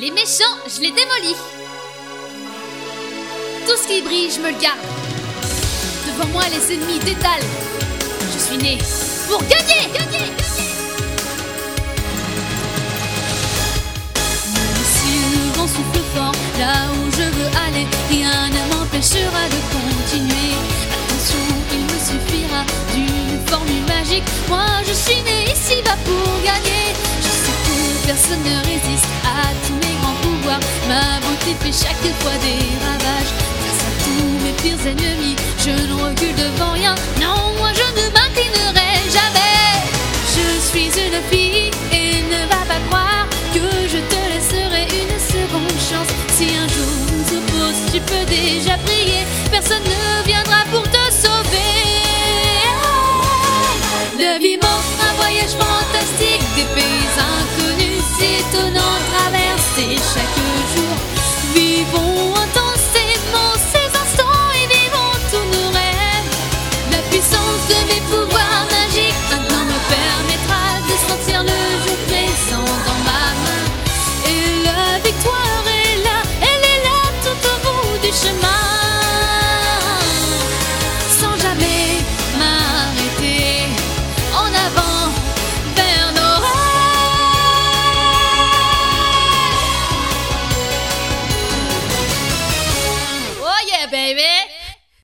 Les méchants, je les démolis. Tout ce qui brille, je me le garde. Devant moi, les ennemis détalent. Je suis né pour gagner, gagner, gagner. Même si le vent souffle fort, là où je veux aller, rien ne m'empêchera de continuer. Attention, il me suffira d'une formule magique. Moi, je suis né ici-bas pour personne ne résiste à tous mes grands pouvoirs. Ma beauté fait chaque fois des ravages. Face à tous mes pires ennemis, je ne recule devant rien. Non, moi je ne m'inclinerai jamais. Je suis une fille et ne va pas croire que je te laisserai une seconde chance. Si un jour on s'oppose, tu peux déjà prier. Personne ne viendra pour te sauver. Ah,